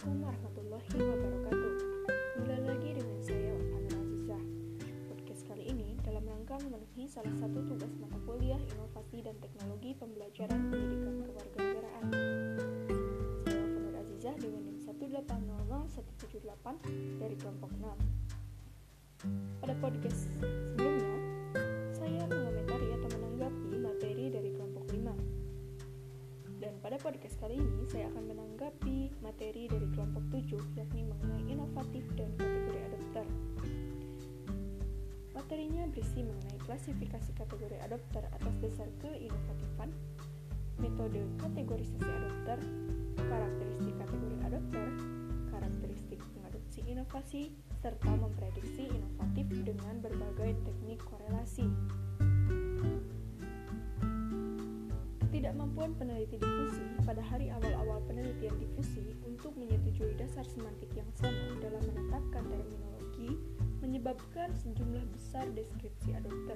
Assalamualaikum warahmatullahi wabarakatuh. Kembali lagi dengan saya Ana Azizah. Podcast kali ini dalam rangka memenuhi salah satu tugas mata kuliah Inovasi dan Teknologi Pembelajaran Pendidikan Kewarganegaraan. Saya Fanur Azizah dengan NIM 1800178 dari kelompok 6 Pada podcast sebelumnya, saya mengomentari atau menanggapi materi dari kelompok 5 dan pada podcast kali ini saya akan menanggapi berisi mengenai klasifikasi kategori adopter atas dasar keinovatifan, metode kategorisasi adopter, karakteristik kategori adopter, karakteristik pengadopsi inovasi, serta memprediksi inovatif dengan berbagai teknik korelasi. Ketidakmampuan peneliti difusi pada hari awal-awal penelitian difusi untuk menyetujui dasar semantik yang sama dalam menetapkan terminologi menyebabkan sejumlah besar deskripsi adopter.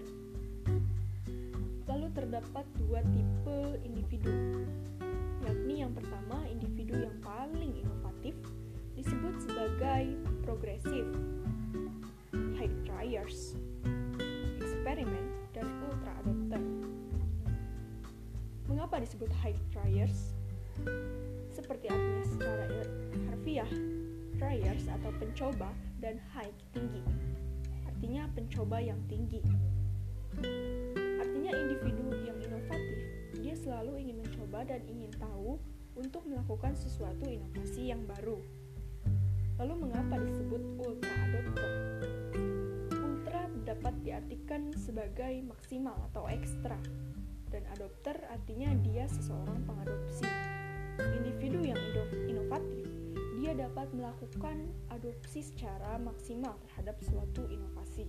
Lalu terdapat dua tipe individu, yakni yang pertama individu yang paling inovatif disebut sebagai progresif, high triers, eksperimen, dan ultra adopter. Mengapa disebut high triers? Seperti artinya secara harfiah, triers atau pencoba dan high tinggi. Artinya pencoba yang tinggi. Artinya individu yang inovatif, dia selalu ingin mencoba dan ingin tahu untuk melakukan sesuatu inovasi yang baru. Lalu mengapa disebut ultra adopter? Ultra dapat diartikan sebagai maksimal atau ekstra dan adopter artinya dia seseorang pengadopsi. Melakukan adopsi secara maksimal terhadap suatu inovasi.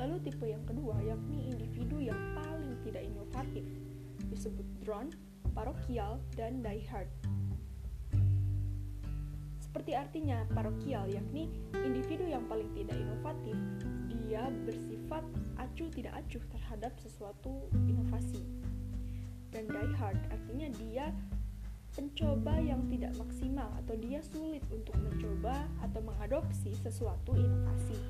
Lalu tipe yang kedua yakni individu yang paling tidak inovatif, disebut drone, parokial, dan diehard. Seperti artinya parokial yakni individu yang paling tidak inovatif, dia bersifat acuh tidak acuh terhadap sesuatu inovasi. Dan diehard artinya dia pencoba yang tidak maksimal atau dia sulit untuk mencoba atau mengadopsi sesuatu inovasi.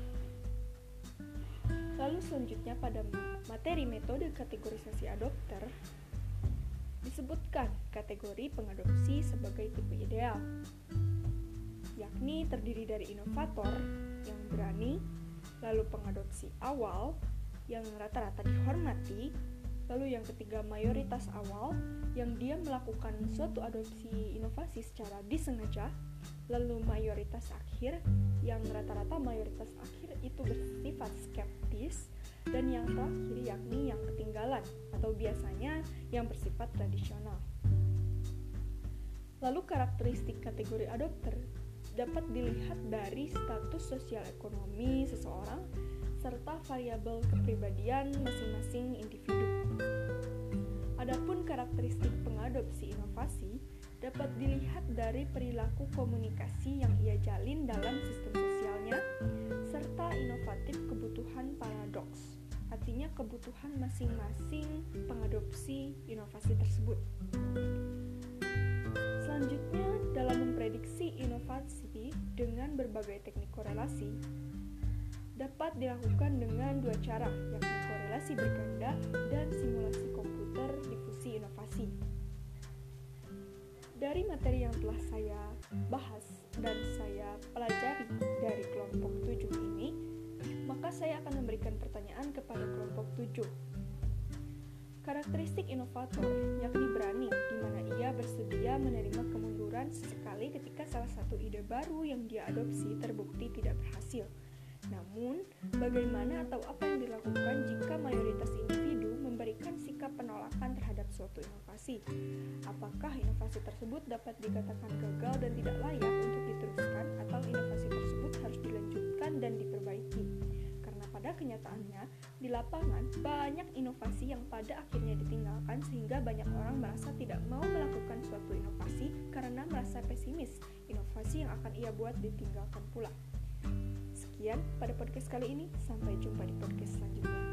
Lalu selanjutnya pada materi metode kategorisasi adopter disebutkan kategori pengadopsi sebagai tipe ideal yakni terdiri dari inovator yang berani, lalu pengadopsi awal yang rata-rata dihormati, Lalu yang ketiga mayoritas awal yang dia melakukan suatu adopsi inovasi secara disengaja. Lalu mayoritas akhir yang rata-rata mayoritas akhir itu bersifat skeptis dan yang terakhir yakni yang ketinggalan atau biasanya yang bersifat tradisional. Lalu karakteristik kategori adopter dapat dilihat dari status sosial ekonomi seseorang serta variabel kepribadian masing-masing individu. Adapun karakteristik pengadopsi inovasi dapat dilihat dari perilaku komunikasi yang ia jalin dalam sistem sosialnya serta inovatif kebutuhan paradoks, artinya kebutuhan masing-masing pengadopsi inovasi tersebut. Selanjutnya, dalam memprediksi inovasi dengan berbagai teknik korelasi, dapat dilakukan dengan dua cara, yakni korelasi berganda dan simulasi inovasi. Dari materi yang telah saya bahas dan saya pelajari dari kelompok 7 ini, maka saya akan memberikan pertanyaan kepada kelompok 7. Karakteristik inovator yakni berani, di mana ia bersedia menerima kemunduran sesekali ketika salah satu ide baru yang dia adopsi terbukti tidak berhasil – namun, bagaimana atau apa yang dilakukan jika mayoritas individu memberikan sikap penolakan terhadap suatu inovasi? Apakah inovasi tersebut dapat dikatakan gagal dan tidak layak untuk diteruskan atau inovasi tersebut harus dilanjutkan dan diperbaiki? Karena pada kenyataannya, di lapangan banyak inovasi yang pada akhirnya ditinggalkan sehingga banyak orang merasa tidak mau melakukan suatu inovasi karena merasa pesimis inovasi yang akan ia buat ditinggalkan pula sekian pada podcast kali ini. Sampai jumpa di podcast selanjutnya.